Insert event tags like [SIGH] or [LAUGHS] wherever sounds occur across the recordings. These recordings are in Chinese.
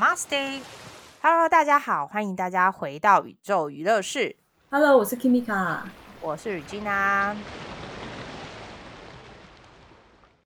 Namaste，Hello，大家好，欢迎大家回到宇宙娱乐室。Hello，我是 Kimika，我是雨金啊。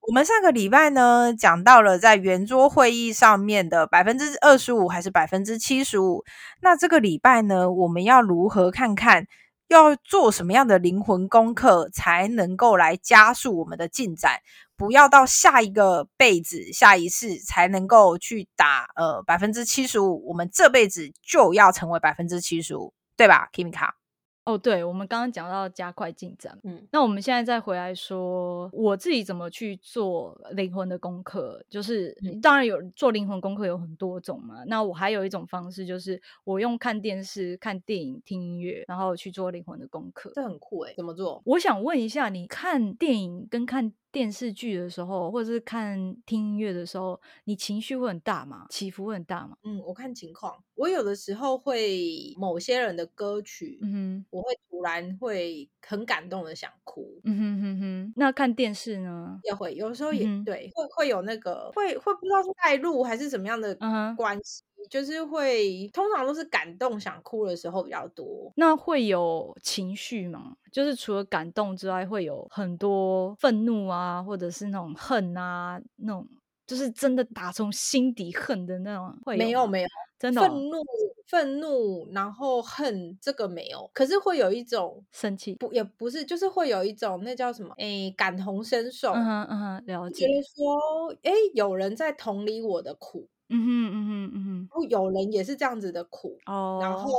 我们上个礼拜呢，讲到了在圆桌会议上面的百分之二十五还是百分之七十五。那这个礼拜呢，我们要如何看看要做什么样的灵魂功课，才能够来加速我们的进展？不要到下一个辈子、下一次才能够去打呃百分之七十五，我们这辈子就要成为百分之七十五，对吧，Kimika？哦，对，我们刚刚讲到加快进展，嗯，那我们现在再回来说我自己怎么去做灵魂的功课，就是当然有做灵魂功课有很多种嘛，那我还有一种方式就是我用看电视、看电影、听音乐，然后去做灵魂的功课，这很酷哎，怎么做？我想问一下，你看电影跟看。电视剧的时候，或者是看听音乐的时候，你情绪会很大嘛？起伏会很大嘛？嗯，我看情况。我有的时候会某些人的歌曲，嗯哼，我会突然会很感动的想哭。嗯哼哼哼。那看电视呢？也会，有时候也对，会会有那个会会不知道是带入还是什么样的关系。就是会，通常都是感动想哭的时候比较多。那会有情绪吗？就是除了感动之外，会有很多愤怒啊，或者是那种恨啊，那种就是真的打从心底恨的那种。会没有没有，真的愤怒愤怒，然后恨这个没有，可是会有一种生气，不也不是，就是会有一种那叫什么？哎，感同身受。嗯哼嗯哼，了解。觉得说，哎，有人在同理我的苦。嗯哼嗯哼嗯哼，不有人也是这样子的苦哦，然后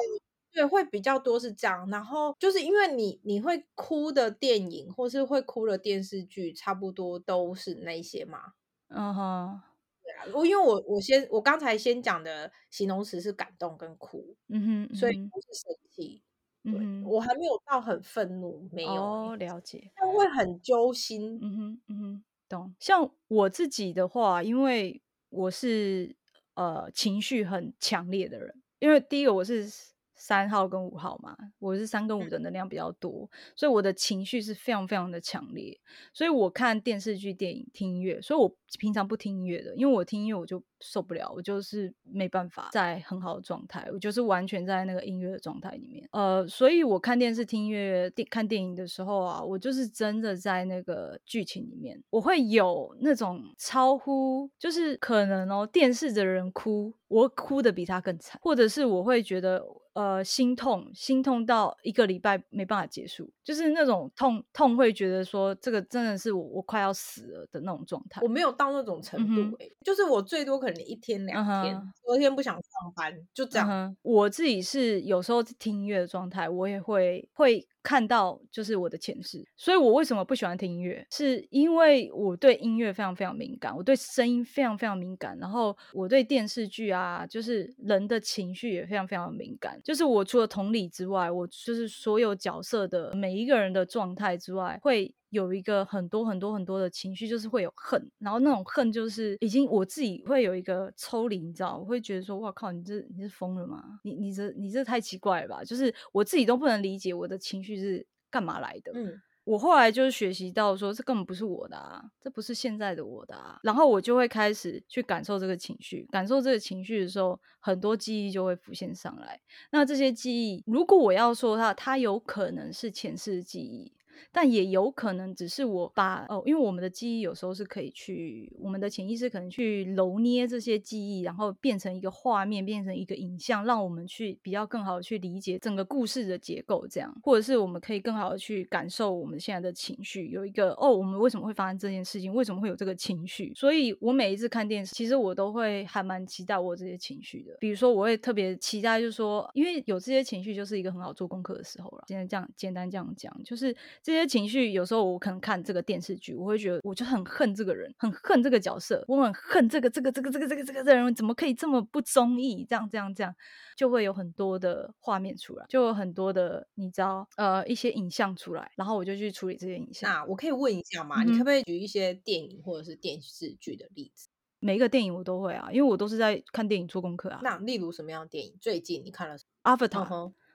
对会比较多是这样，然后就是因为你你会哭的电影或是会哭的电视剧，差不多都是那些嘛，嗯哼，对啊，我因为我我先我刚才先讲的形容词是感动跟哭，嗯哼，所以不是生气，嗯我还没有到很愤怒，没有了解，但会很揪心，嗯哼嗯哼，懂。像我自己的话，因为我是呃情绪很强烈的人，因为第一个我是。三号跟五号嘛，我是三跟五的能量比较多，所以我的情绪是非常非常的强烈。所以我看电视剧、电影、听音乐，所以我平常不听音乐的，因为我听音乐我就受不了，我就是没办法在很好的状态，我就是完全在那个音乐的状态里面。呃，所以我看电视、听音乐、电看电影的时候啊，我就是真的在那个剧情里面，我会有那种超乎，就是可能哦，电视的人哭，我哭的比他更惨，或者是我会觉得。呃，心痛，心痛到一个礼拜没办法结束，就是那种痛痛，会觉得说这个真的是我我快要死了的那种状态。我没有到那种程度，哎，就是我最多可能一天两天，昨天不想上班，就这样。我自己是有时候听音乐的状态，我也会会。看到就是我的前世，所以我为什么不喜欢听音乐？是因为我对音乐非常非常敏感，我对声音非常非常敏感，然后我对电视剧啊，就是人的情绪也非常非常敏感。就是我除了同理之外，我就是所有角色的每一个人的状态之外，会。有一个很多很多很多的情绪，就是会有恨，然后那种恨就是已经我自己会有一个抽离，你知道，我会觉得说，哇靠，你这你是疯了吗？你你这你这太奇怪了吧？就是我自己都不能理解我的情绪是干嘛来的。嗯，我后来就是学习到说，这根本不是我的啊，这不是现在的我的啊。然后我就会开始去感受这个情绪，感受这个情绪的时候，很多记忆就会浮现上来。那这些记忆，如果我要说它，它有可能是前世的记忆。但也有可能只是我把哦，因为我们的记忆有时候是可以去，我们的潜意识可能去揉捏这些记忆，然后变成一个画面，变成一个影像，让我们去比较更好的去理解整个故事的结构，这样，或者是我们可以更好的去感受我们现在的情绪，有一个哦，我们为什么会发生这件事情，为什么会有这个情绪？所以我每一次看电视，其实我都会还蛮期待我这些情绪的。比如说，我会特别期待，就是说，因为有这些情绪，就是一个很好做功课的时候了。现在这样简单这样讲，就是这。些情绪有时候我可能看这个电视剧，我会觉得我就很恨这个人，很恨这个角色，我很恨这个这个这个这个这个这个人怎么可以这么不中意？这样这样这样，就会有很多的画面出来，就有很多的你知道呃一些影像出来，然后我就去处理这些影像。那我可以问一下吗？你可不可以举一些电影或者是电视剧的例子？每一个电影我都会啊，因为我都是在看电影做功课啊。那例如什么样的电影？最近你看了《阿凡达》？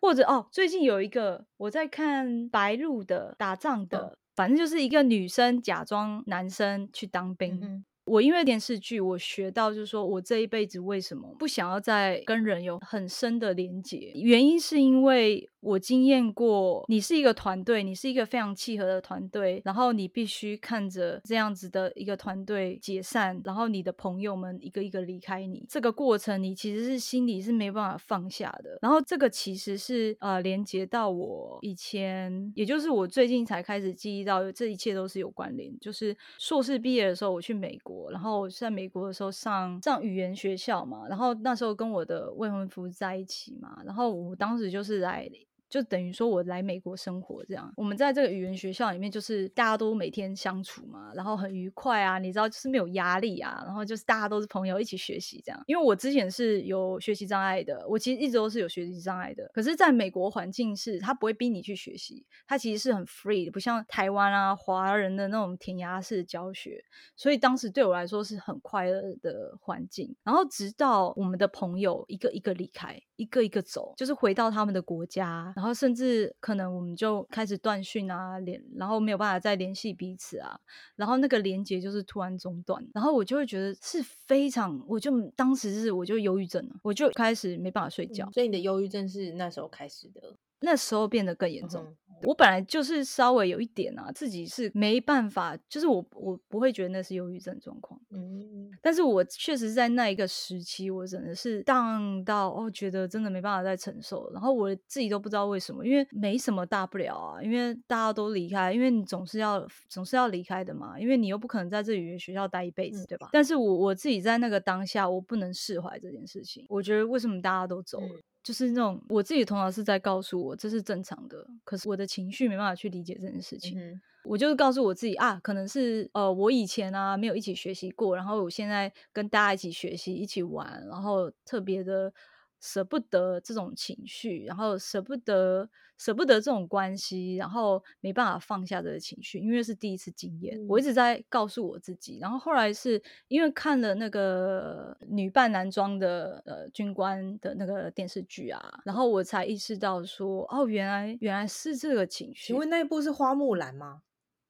或者哦，最近有一个我在看白鹿的打仗的，反正就是一个女生假装男生去当兵。我因为电视剧，我学到就是说我这一辈子为什么不想要再跟人有很深的连接，原因是因为。我经验过，你是一个团队，你是一个非常契合的团队，然后你必须看着这样子的一个团队解散，然后你的朋友们一个一个离开你，这个过程你其实是心里是没办法放下的。然后这个其实是呃连接到我以前，也就是我最近才开始记忆到，这一切都是有关联。就是硕士毕业的时候我去美国，然后在美国的时候上上语言学校嘛，然后那时候跟我的未婚夫在一起嘛，然后我当时就是来。就等于说我来美国生活这样，我们在这个语言学校里面，就是大家都每天相处嘛，然后很愉快啊，你知道，就是没有压力啊，然后就是大家都是朋友一起学习这样。因为我之前是有学习障碍的，我其实一直都是有学习障碍的，可是在美国环境是，他不会逼你去学习，他其实是很 free 的，不像台湾啊华人的那种填鸭式教学，所以当时对我来说是很快乐的环境。然后直到我们的朋友一个一个离开，一个一个走，就是回到他们的国家。然后甚至可能我们就开始断讯啊，联然后没有办法再联系彼此啊，然后那个连接就是突然中断，然后我就会觉得是非常，我就当时是我就忧郁症了，我就开始没办法睡觉。所以你的忧郁症是那时候开始的。那时候变得更严重。我本来就是稍微有一点啊，自己是没办法，就是我我不会觉得那是忧郁症状况。嗯，但是我确实在那一个时期，我真的是荡到哦，觉得真的没办法再承受。然后我自己都不知道为什么，因为没什么大不了啊，因为大家都离开，因为你总是要总是要离开的嘛，因为你又不可能在这语言学校待一辈子，对吧？但是我我自己在那个当下，我不能释怀这件事情。我觉得为什么大家都走了？就是那种我自己头脑是在告诉我这是正常的，可是我的情绪没办法去理解这件事情。我就是告诉我自己啊，可能是呃我以前啊没有一起学习过，然后我现在跟大家一起学习、一起玩，然后特别的。舍不得这种情绪，然后舍不得舍不得这种关系，然后没办法放下这个情绪，因为是第一次经验。我一直在告诉我自己，然后后来是因为看了那个女扮男装的呃军官的那个电视剧啊，然后我才意识到说，哦，原来原来是这个情绪。请问那一部是花木兰吗？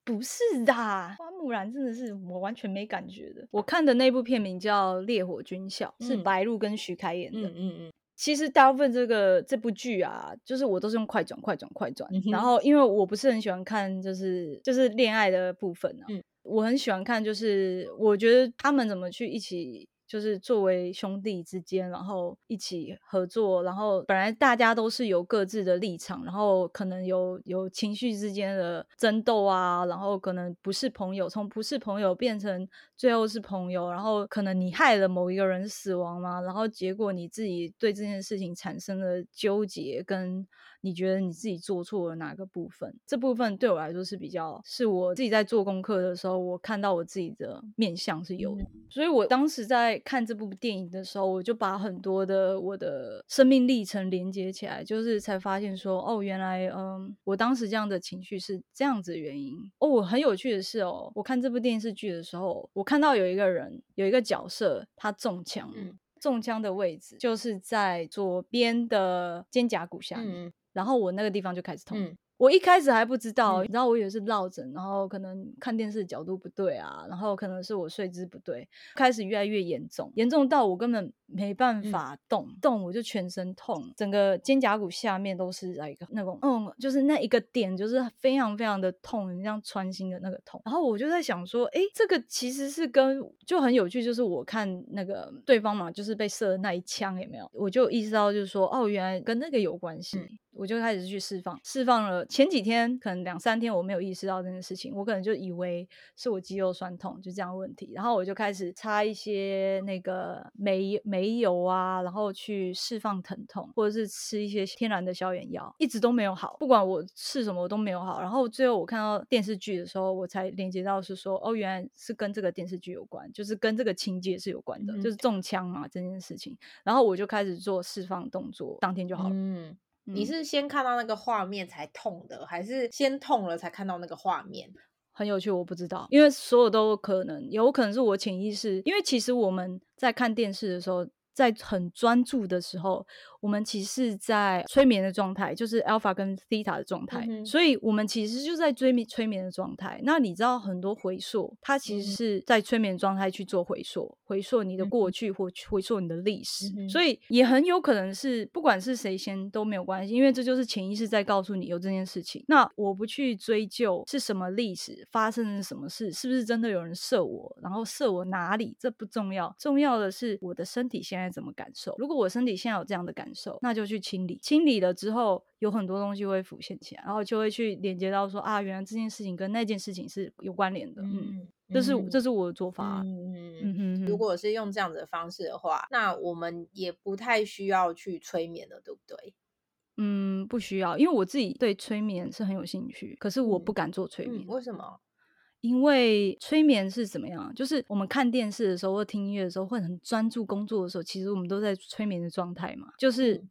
不是的，花木兰真的是我完全没感觉的。我看的那部片名叫《烈火军校》，是白鹿跟徐凯演的。嗯嗯嗯。其实大部分这个这部剧啊，就是我都是用快转、快转、快转。然后因为我不是很喜欢看，就是就是恋爱的部分啊。嗯，我很喜欢看，就是我觉得他们怎么去一起。就是作为兄弟之间，然后一起合作，然后本来大家都是有各自的立场，然后可能有有情绪之间的争斗啊，然后可能不是朋友，从不是朋友变成最后是朋友，然后可能你害了某一个人死亡嘛，然后结果你自己对这件事情产生了纠结跟。你觉得你自己做错了哪个部分？这部分对我来说是比较，是我自己在做功课的时候，我看到我自己的面相是有的。所以我当时在看这部电影的时候，我就把很多的我的生命历程连接起来，就是才发现说，哦，原来，嗯，我当时这样的情绪是这样子的原因。哦，我很有趣的是哦，我看这部电视剧的时候，我看到有一个人，有一个角色，他中枪，中枪的位置就是在左边的肩胛骨下面。然后我那个地方就开始痛。我一开始还不知道，你知道我以为是落枕，然后可能看电视角度不对啊，然后可能是我睡姿不对，开始越来越严重，严重到我根本没办法动，动我就全身痛，整个肩胛骨下面都是一个那种，嗯，就是那一个点就是非常非常的痛，像穿心的那个痛。然后我就在想说，哎，这个其实是跟就很有趣，就是我看那个对方嘛，就是被射的那一枪有没有，我就意识到就是说，哦，原来跟那个有关系。我就开始去释放，释放了前几天，可能两三天我没有意识到这件事情，我可能就以为是我肌肉酸痛，就这样问题。然后我就开始擦一些那个煤煤油啊，然后去释放疼痛，或者是吃一些天然的消炎药，一直都没有好。不管我吃什么，我都没有好。然后最后我看到电视剧的时候，我才连接到是说，哦，原来是跟这个电视剧有关，就是跟这个情节是有关的，就是中枪嘛这件事情。然后我就开始做释放动作，当天就好了。嗯。你是先看到那个画面才痛的，还是先痛了才看到那个画面？很有趣，我不知道，因为所有都可能，有可能是我潜意识。因为其实我们在看电视的时候，在很专注的时候，我们其实在催眠的状态，就是 alpha 跟 theta 的状态，所以我们其实就在追眠催眠的状态。那你知道很多回溯，它其实是在催眠状态去做回溯，回溯你的过去或回溯你的历史，所以也很有可能是不管是谁先都没有关系，因为这就是潜意识在告诉你有这件事情。那我不去追究是什么历史发生了什么事，是不是真的有人射我，然后射我哪里，这不重要，重要的是我的身体现在怎么感受。如果我身体现在有这样的感受，那就去清理。清理了之后，有很多东西会浮现起来，然后就会去连接到说啊，原来这件事情跟那件事情是有关联的。嗯，这是这是我的做法。嗯嗯嗯。如果是用这样子的方式的话，那我们也不太需要去催眠了，对不对？嗯，不需要，因为我自己对催眠是很有兴趣，可是我不敢做催眠。为什么？因为催眠是怎么样？就是我们看电视的时候或听音乐的时候，会很专注工作的时候，其实我们都在催眠的状态嘛，就是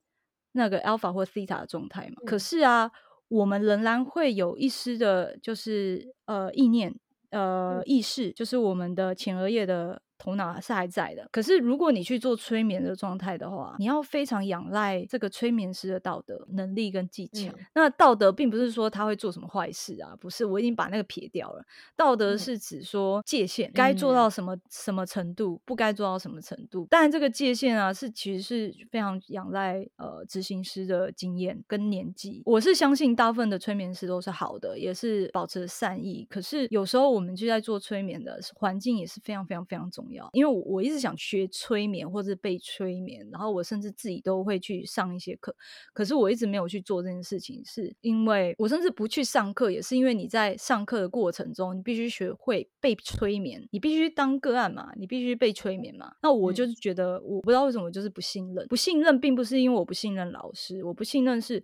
那个 alpha 或 theta 的状态嘛。可是啊，我们仍然会有一丝的，就是呃意念、呃意识，就是我们的前额叶的。头脑是还在的，可是如果你去做催眠的状态的话，你要非常仰赖这个催眠师的道德能力跟技巧。那道德并不是说他会做什么坏事啊，不是，我已经把那个撇掉了。道德是指说界限，该做到什么什么程度，不该做到什么程度。但这个界限啊，是其实是非常仰赖呃执行师的经验跟年纪。我是相信大部分的催眠师都是好的，也是保持善意。可是有时候我们就在做催眠的环境也是非常非常非常重。因为我一直想学催眠或者被催眠，然后我甚至自己都会去上一些课，可是我一直没有去做这件事情，是因为我甚至不去上课，也是因为你在上课的过程中，你必须学会被催眠，你必须当个案嘛，你必须被催眠嘛。那我就是觉得，我不知道为什么就是不信任，不信任并不是因为我不信任老师，我不信任是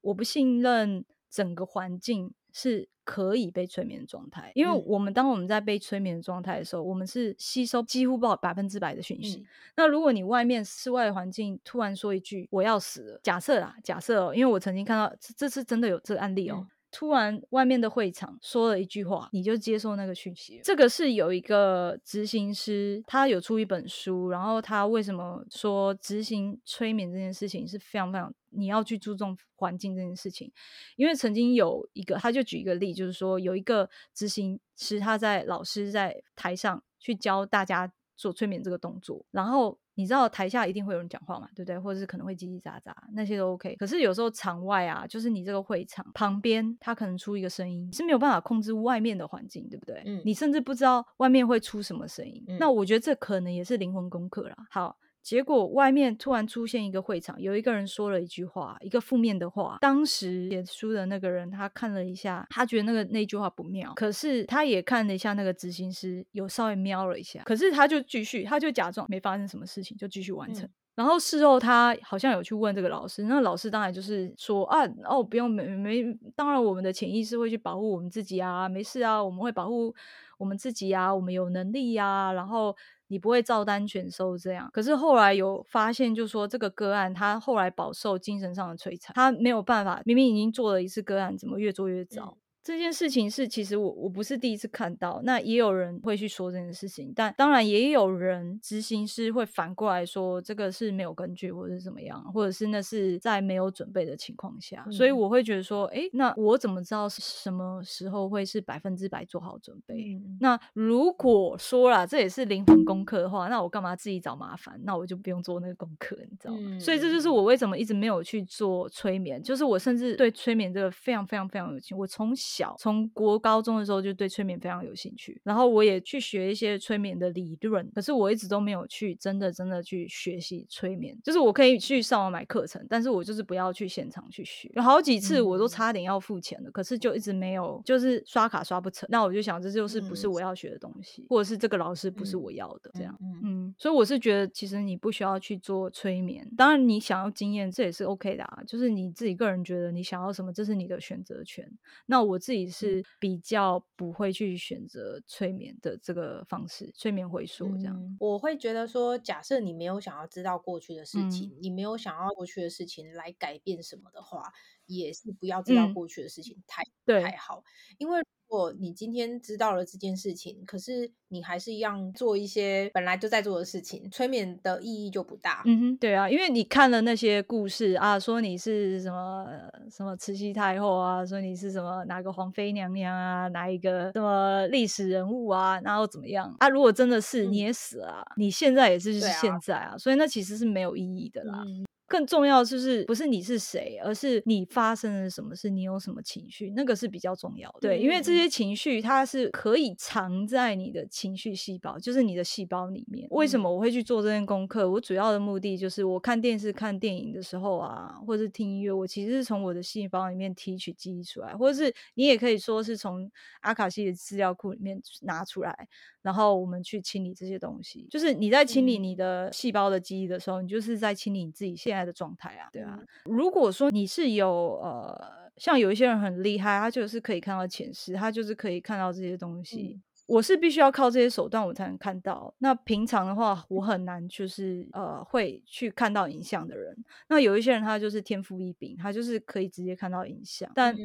我不信任整个环境是。可以被催眠的状态，因为我们当我们在被催眠的状态的时候，我们是吸收几乎不百分之百的讯息。那如果你外面室外环境突然说一句“我要死了”，假设啊，假设哦，因为我曾经看到这是真的有这个案例哦。突然，外面的会场说了一句话，你就接受那个讯息。这个是有一个执行师，他有出一本书，然后他为什么说执行催眠这件事情是非常非常你要去注重环境这件事情？因为曾经有一个，他就举一个例，就是说有一个执行师，他在老师在台上去教大家做催眠这个动作，然后。你知道台下一定会有人讲话嘛，对不对？或者是可能会叽叽喳喳，那些都 OK。可是有时候场外啊，就是你这个会场旁边，他可能出一个声音，是没有办法控制外面的环境，对不对？嗯。你甚至不知道外面会出什么声音。那我觉得这可能也是灵魂功课啦。好。结果外面突然出现一个会场，有一个人说了一句话，一个负面的话。当时写书的那个人，他看了一下，他觉得那个那句话不妙。可是他也看了一下那个执行师，有稍微瞄了一下。可是他就继续，他就假装没发生什么事情，就继续完成。然后事后他好像有去问这个老师，那老师当然就是说啊，哦不用没没，当然我们的潜意识会去保护我们自己啊，没事啊，我们会保护我们自己啊，我们有能力呀，然后。你不会照单全收这样，可是后来有发现，就说这个个案他后来饱受精神上的摧残，他没有办法，明明已经做了一次个案，怎么越做越糟？这件事情是，其实我我不是第一次看到，那也有人会去说这件事情，但当然也有人执行师会反过来说这个是没有根据，或者是怎么样，或者是那是在没有准备的情况下，所以我会觉得说，哎，那我怎么知道什么时候会是百分之百做好准备？那如果说啦这也是灵魂功课的话，那我干嘛自己找麻烦？那我就不用做那个功课，你知道吗？所以这就是我为什么一直没有去做催眠，就是我甚至对催眠这个非常非常非常有情，我从小从国高中的时候就对催眠非常有兴趣，然后我也去学一些催眠的理论，可是我一直都没有去真的真的去学习催眠。就是我可以去上网买课程，但是我就是不要去现场去学。有好几次我都差点要付钱了，可是就一直没有，就是刷卡刷不成。那我就想，这就是不是我要学的东西，或者是这个老师不是我要的这样。嗯，所以我是觉得，其实你不需要去做催眠。当然，你想要经验，这也是 OK 的啊。就是你自己个人觉得你想要什么，这是你的选择权。那我自己是。比较不会去选择催眠的这个方式，催眠回溯这样。我会觉得说，假设你没有想要知道过去的事情，你没有想要过去的事情来改变什么的话，也是不要知道过去的事情太太好，因为。如果你今天知道了这件事情，可是你还是一样做一些本来就在做的事情，催眠的意义就不大。嗯哼，对啊，因为你看了那些故事啊，说你是什么什么慈禧太后啊，说你是什么哪个皇妃娘娘啊，哪一个什么历史人物啊，然后怎么样啊？如果真的是你也死了，你现在也是就是现在啊，所以那其实是没有意义的啦。更重要就是不是你是谁，而是你发生了什么事，你有什么情绪，那个是比较重要的。对，因为这些情绪它是可以藏在你的情绪细胞，就是你的细胞里面。为什么我会去做这件功课？我主要的目的就是我看电视、看电影的时候啊，或者是听音乐，我其实是从我的细胞里面提取记忆出来，或者是你也可以说是从阿卡西的资料库里面拿出来。然后我们去清理这些东西，就是你在清理你的细胞的记忆的时候，你就是在清理你自己现在的状态啊，对啊。如果说你是有呃，像有一些人很厉害，他就是可以看到前世，他就是可以看到这些东西。我是必须要靠这些手段我才能看到。那平常的话，我很难就是呃会去看到影像的人。那有一些人他就是天赋异禀，他就是可以直接看到影像。但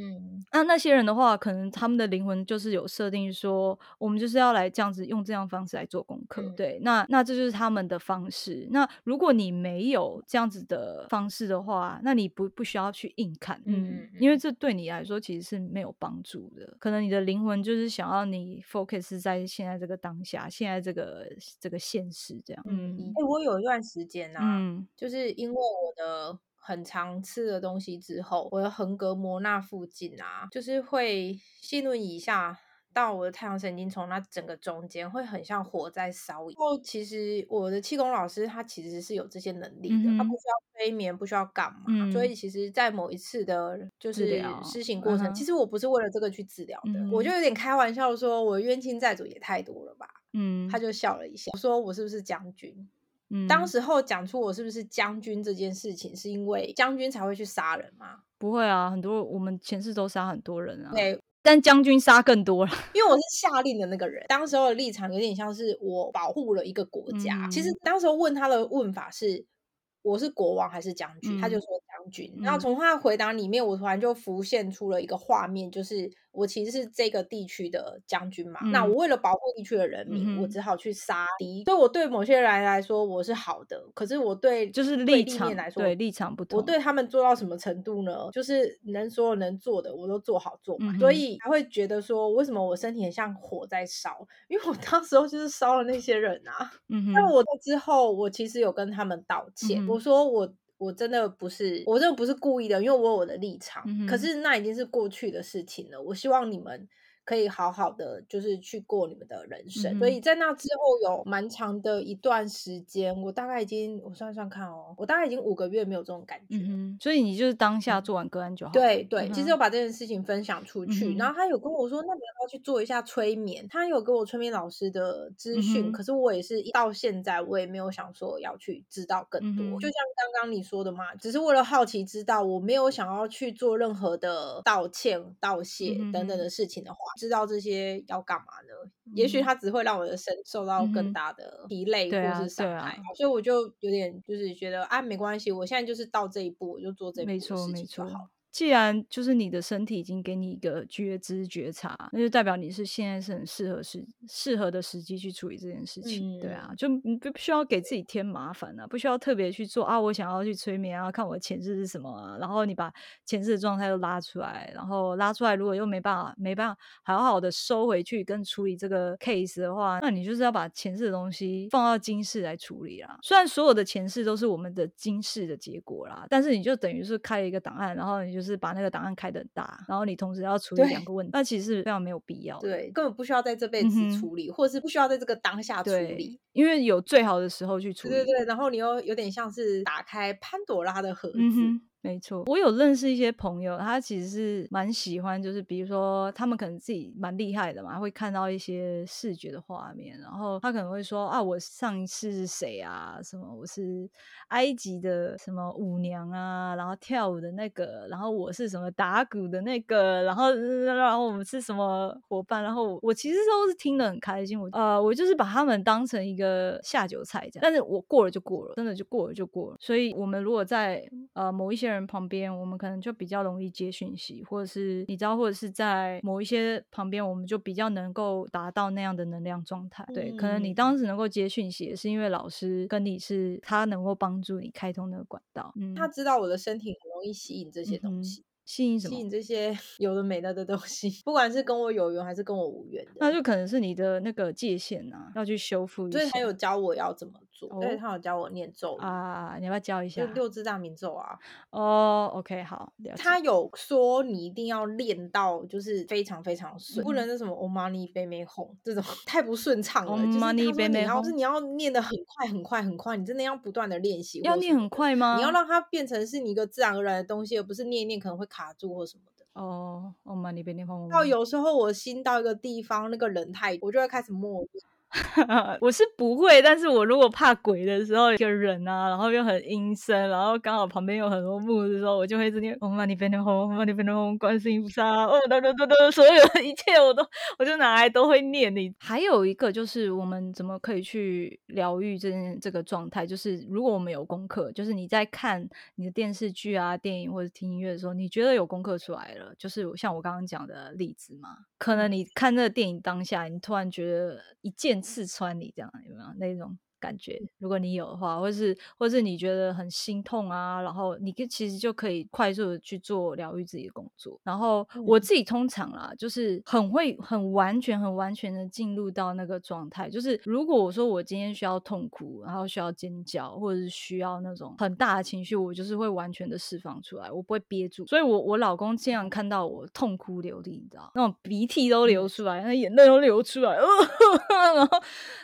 那那些人的话，可能他们的灵魂就是有设定说，我们就是要来这样子用这样方式来做功课。对，那那这就是他们的方式。那如果你没有这样子的方式的话，那你不不需要去硬看，嗯，因为这对你来说其实是没有帮助的。可能你的灵魂就是想要你 focus。在现在这个当下，现在这个这个现实这样。嗯，哎，我有一段时间呢，嗯，就是因为我的很常吃的东西之后，我的横膈膜那附近啊，就是会心轮以下。到我的太阳神经丛那整个中间会很像火在烧。然后其实我的气功老师他其实是有这些能力的，他不需要催眠，不需要干嘛。所以其实，在某一次的就是施行过程，其实我不是为了这个去治疗的，我就有点开玩笑说，我冤亲债主也太多了吧。嗯，他就笑了一下，我说我是不是将军？嗯，当时候讲出我是不是将军这件事情，是因为将军才会去杀人吗？不会啊，很多我们前世都杀很多人啊。对。但将军杀更多了，因为我是下令的那个人。当时候的立场有点像是我保护了一个国家。其实当时候问他的问法是：我是国王还是将军？他就说将军。然后从他的回答里面，我突然就浮现出了一个画面，就是。我其实是这个地区的将军嘛，那我为了保护地区的人民，我只好去杀敌。所以我对某些人来说我是好的，可是我对就是立场来说，对立场不同。我对他们做到什么程度呢？就是能所有能做的我都做好做嘛，所以才会觉得说，为什么我身体很像火在烧？因为我当时候就是烧了那些人啊。嗯那我之后我其实有跟他们道歉，我说我。我真的不是，我真的不是故意的，因为我有我的立场。可是那已经是过去的事情了。我希望你们。可以好好的，就是去过你们的人生。所以在那之后有蛮长的一段时间，我大概已经我算算看哦，我大概已经五个月没有这种感觉。所以你就是当下做完个案就好。对对，其实我把这件事情分享出去，然后他有跟我说，那你要不要去做一下催眠？他有给我催眠老师的资讯，可是我也是到现在我也没有想说要去知道更多。就像刚刚你说的嘛，只是为了好奇知道，我没有想要去做任何的道歉、道谢等等的事情的话。知道这些要干嘛呢？也许它只会让我的身受到更大的疲累或是伤害，所以我就有点就是觉得啊，没关系，我现在就是到这一步，我就做这一步事情就好。既然就是你的身体已经给你一个觉知觉察，那就代表你是现在是很适合时适合的时机去处理这件事情，对啊，就你不需要给自己添麻烦啊，不需要特别去做啊，我想要去催眠啊，看我的前世是什么啊，然后你把前世的状态都拉出来，然后拉出来，如果又没办法没办法好好的收回去跟处理这个 case 的话，那你就是要把前世的东西放到今世来处理啦。虽然所有的前世都是我们的今世的结果啦，但是你就等于是开了一个档案，然后你就。是把那个档案开的大，然后你同时要处理两个问题，那其实是非常没有必要。对，根本不需要在这辈子处理，或者是不需要在这个当下处理，因为有最好的时候去处理。对对对，然后你又有点像是打开潘朵拉的盒子。没错，我有认识一些朋友，他其实是蛮喜欢，就是比如说他们可能自己蛮厉害的嘛，会看到一些视觉的画面，然后他可能会说啊，我上一次是谁啊？什么我是埃及的什么舞娘啊，然后跳舞的那个，然后我是什么打鼓的那个，然后然后我们是什么伙伴？然后我其实都是听得很开心，我呃我就是把他们当成一个下酒菜这样，但是我过了就过了，真的就过了就过了。所以我们如果在呃某一些些人旁边，我们可能就比较容易接讯息，或者是你知道，或者是在某一些旁边，我们就比较能够达到那样的能量状态。对，可能你当时能够接讯息，也是因为老师跟你是他能够帮助你开通那个管道。嗯，他知道我的身体很容易吸引这些东西。吸引什么？吸引这些 [LAUGHS] 有的没的的东西，不管是跟我有缘还是跟我无缘的，那就可能是你的那个界限呐，要去修复。所以他有教我要怎么做，对他有教我念咒啊，你要不要教一下？六字大明咒啊。哦，OK，好。他有说你一定要练到就是非常非常顺，不能那什么 Om Mani p a m e Hum 这种太不顺畅了。Om Mani p a m e 是你要念的很快很快很快，你真的要不断的练习。要念很快吗？你要让它变成是你一个自然而然的东西，而不是念一念可能会卡住或什么。哦，我嘛你别念风。到有时候我心到一个地方，那个人太，我就会开始默念。[LAUGHS] 我是不会，但是我如果怕鬼的时候，一个人啊，然后又很阴森，然后刚好旁边有很多木的时候，我就会直接嗡嘛呢呗呢嗡，嗡嘛呢呗呢嗡，观世音菩萨，哦，哒哒哒哒，所有的一切我都，我就拿来都会念。你还有一个就是我们怎么可以去疗愈这件这个状态？就是如果我们有功课，就是你在看你的电视剧啊、电影或者听音乐的时候，你觉得有功课出来了，就是像我刚刚讲的例子嘛，可能你看那个电影当下，你突然觉得一剑。刺穿你这样有没有那种？感觉，如果你有的话，或是或是你觉得很心痛啊，然后你其实就可以快速的去做疗愈自己的工作。然后我自己通常啦，就是很会很完全很完全的进入到那个状态。就是如果我说我今天需要痛苦，然后需要尖叫，或者是需要那种很大的情绪，我就是会完全的释放出来，我不会憋住。所以我我老公经常看到我痛哭流涕，你知道，那种鼻涕都流出来，那眼泪都流出来，[LAUGHS] 然后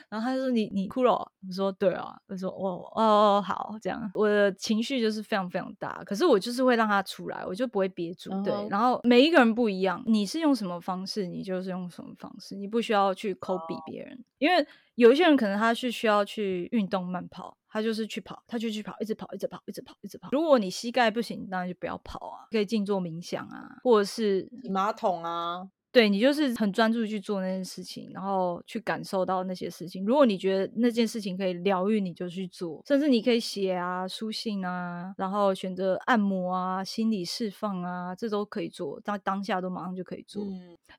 然后他说你你哭了。我说对啊，我说哦哦哦好，这样我的情绪就是非常非常大，可是我就是会让它出来，我就不会憋住。对，然后每一个人不一样，你是用什么方式，你就是用什么方式，你不需要去抠比别人，因为有一些人可能他是需要去运动慢跑，他就是去跑，他就去跑，一直跑，一直跑，一直跑，一直跑。如果你膝盖不行，当然就不要跑啊，可以静坐冥想啊，或者是洗马桶啊。对你就是很专注去做那件事情，然后去感受到那些事情。如果你觉得那件事情可以疗愈，你就去做。甚至你可以写啊、书信啊，然后选择按摩啊、心理释放啊，这都可以做。当当下都马上就可以做。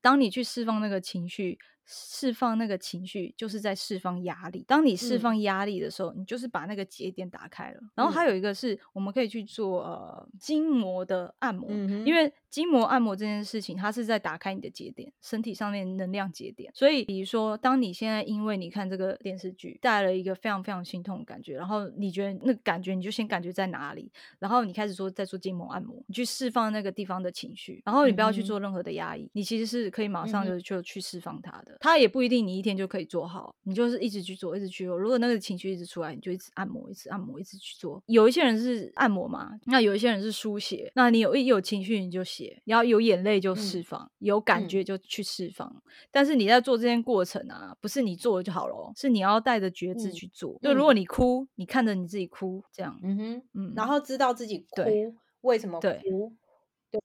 当你去释放那个情绪。释放那个情绪，就是在释放压力。当你释放压力的时候，你就是把那个节点打开了。然后还有一个是，我们可以去做呃筋膜的按摩，因为筋膜按摩这件事情，它是在打开你的节点，身体上面能量节点。所以，比如说，当你现在因为你看这个电视剧，带了一个非常非常心痛的感觉，然后你觉得那感觉，你就先感觉在哪里，然后你开始说在做筋膜按摩，你去释放那个地方的情绪，然后你不要去做任何的压抑，你其实是可以马上就就去释放它的。它也不一定你一天就可以做好，你就是一直去做，一直去做。如果那个情绪一直出来，你就一直按摩，一直按摩，一直去做。有一些人是按摩嘛，那有一些人是书写。那你有一有情绪你就写，然后有眼泪就释放，有感觉就去释放。但是你在做这件过程啊，不是你做了就好了，是你要带着觉知去做。就如果你哭，你看着你自己哭，这样，嗯哼，嗯，然后知道自己哭为什么哭。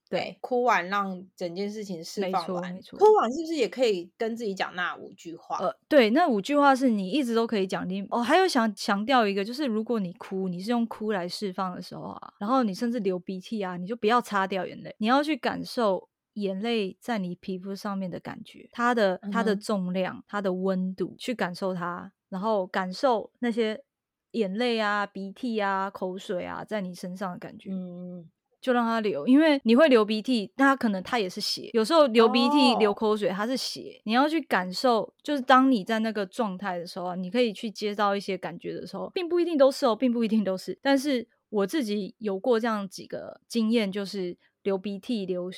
对，哭完让整件事情释放完，哭完是不是也可以跟自己讲那五句话？呃，对，那五句话是你一直都可以讲。你哦，还有想强调一个，就是如果你哭，你是用哭来释放的时候啊，然后你甚至流鼻涕啊，你就不要擦掉眼泪，你要去感受眼泪在你皮肤上面的感觉，它的它的重量，它的温度，去感受它，然后感受那些眼泪啊、鼻涕啊、口水啊在你身上的感觉。嗯。就让它流，因为你会流鼻涕，它可能它也是血。有时候流鼻涕、流口水，它是血。你要去感受，就是当你在那个状态的时候，你可以去接到一些感觉的时候，并不一定都是哦，并不一定都是。但是我自己有过这样几个经验，就是流鼻涕、流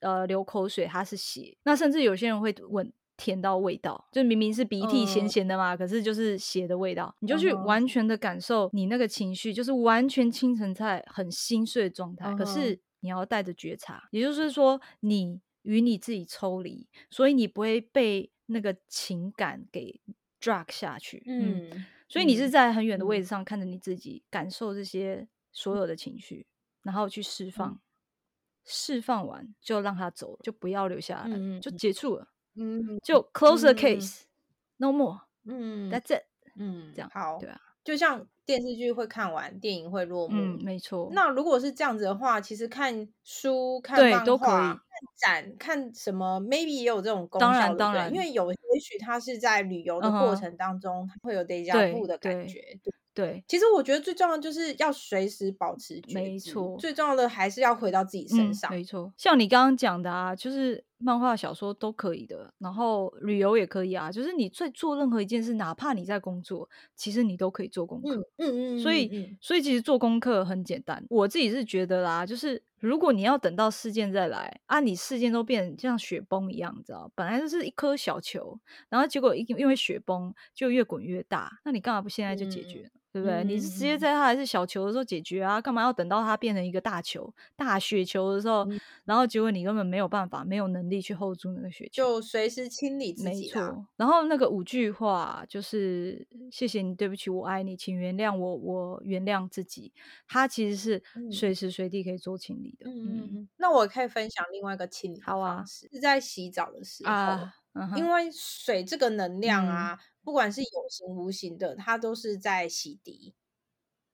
呃流口水，它是血。那甚至有些人会问。甜到味道，就明明是鼻涕咸咸的嘛，可是就是血的味道，你就去完全的感受你那个情绪，就是完全清晨在很心碎的状态。可是你要带着觉察，也就是说你与你自己抽离，所以你不会被那个情感给 drag 下去。嗯，所以你是在很远的位置上看着你自己，感受这些所有的情绪，然后去释放，释放完就让它走，就不要留下来，就结束了。嗯，就 close the case，no more，嗯，that's it，嗯，这样好，对啊，就像电视剧会看完，电影会落幕，嗯，没错。那如果是这样子的话，其实看书、看漫画、看展、看什么，maybe 也有这种功效，当然当然，因为有也许他是在旅游的过程当中，他会有 deja vu 的感觉。对，其实我觉得最重要就是要随时保持觉知，没错。最重要的还是要回到自己身上，没错。像你刚刚讲的啊，就是漫画、小说都可以的，然后旅游也可以啊。就是你在做任何一件事，哪怕你在工作，其实你都可以做功课。嗯嗯。所以，所以其实做功课很简单。我自己是觉得啦，就是如果你要等到事件再来啊，你事件都变像雪崩一样，你知道，本来就是一颗小球，然后结果因因为雪崩就越滚越大，那你干嘛不现在就解决？对不对？你是直接在它还是小球的时候解决啊？干嘛要等到它变成一个大球、大雪球的时候，然后结果你根本没有办法、没有能力去 hold 住那个雪球，就随时清理自己。没错。然后那个五句话就是“谢谢你，对不起，我爱你，请原谅我，我原谅自己”，它其实是随时随地可以做清理的。嗯嗯。那我可以分享另外一个清理好啊，是在洗澡的时候，因为水这个能量啊。不管是有形无形的，它都是在洗涤，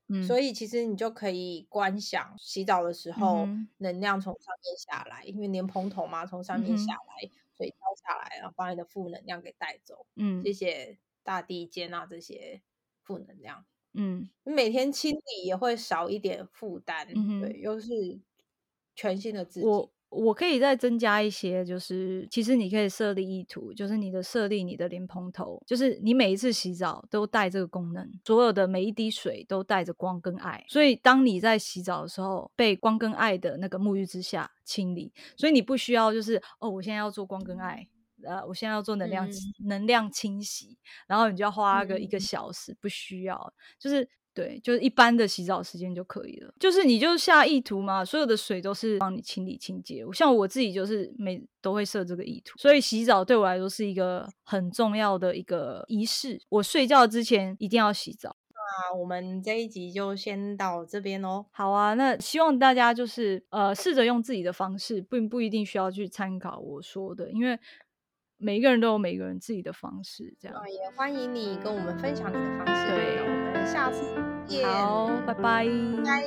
嗯，所以其实你就可以观想洗澡的时候，能量从上面下来，因为莲蓬头嘛，从上面下来，水浇下来，然后把你的负能量给带走，嗯，谢谢大地接纳这些负能量，嗯，你每天清理也会少一点负担，对，又是全新的自己。我可以再增加一些，就是其实你可以设立意图，就是你的设立你的莲蓬头，就是你每一次洗澡都带这个功能，所有的每一滴水都带着光跟爱，所以当你在洗澡的时候，被光跟爱的那个沐浴之下清理，所以你不需要就是哦，我现在要做光跟爱，呃，我现在要做能量能量清洗，然后你就要花个一个小时，不需要，就是。对，就是一般的洗澡时间就可以了。就是你就下意图嘛，所有的水都是帮你清理清洁。像我自己就是每都会设这个意图，所以洗澡对我来说是一个很重要的一个仪式。我睡觉之前一定要洗澡。那我们这一集就先到这边哦。好啊，那希望大家就是呃试着用自己的方式，并不一定需要去参考我说的，因为。每一个人都有每个人自己的方式，这样也欢迎你跟我们分享你的方式。对，我下次见，好，拜拜，拜。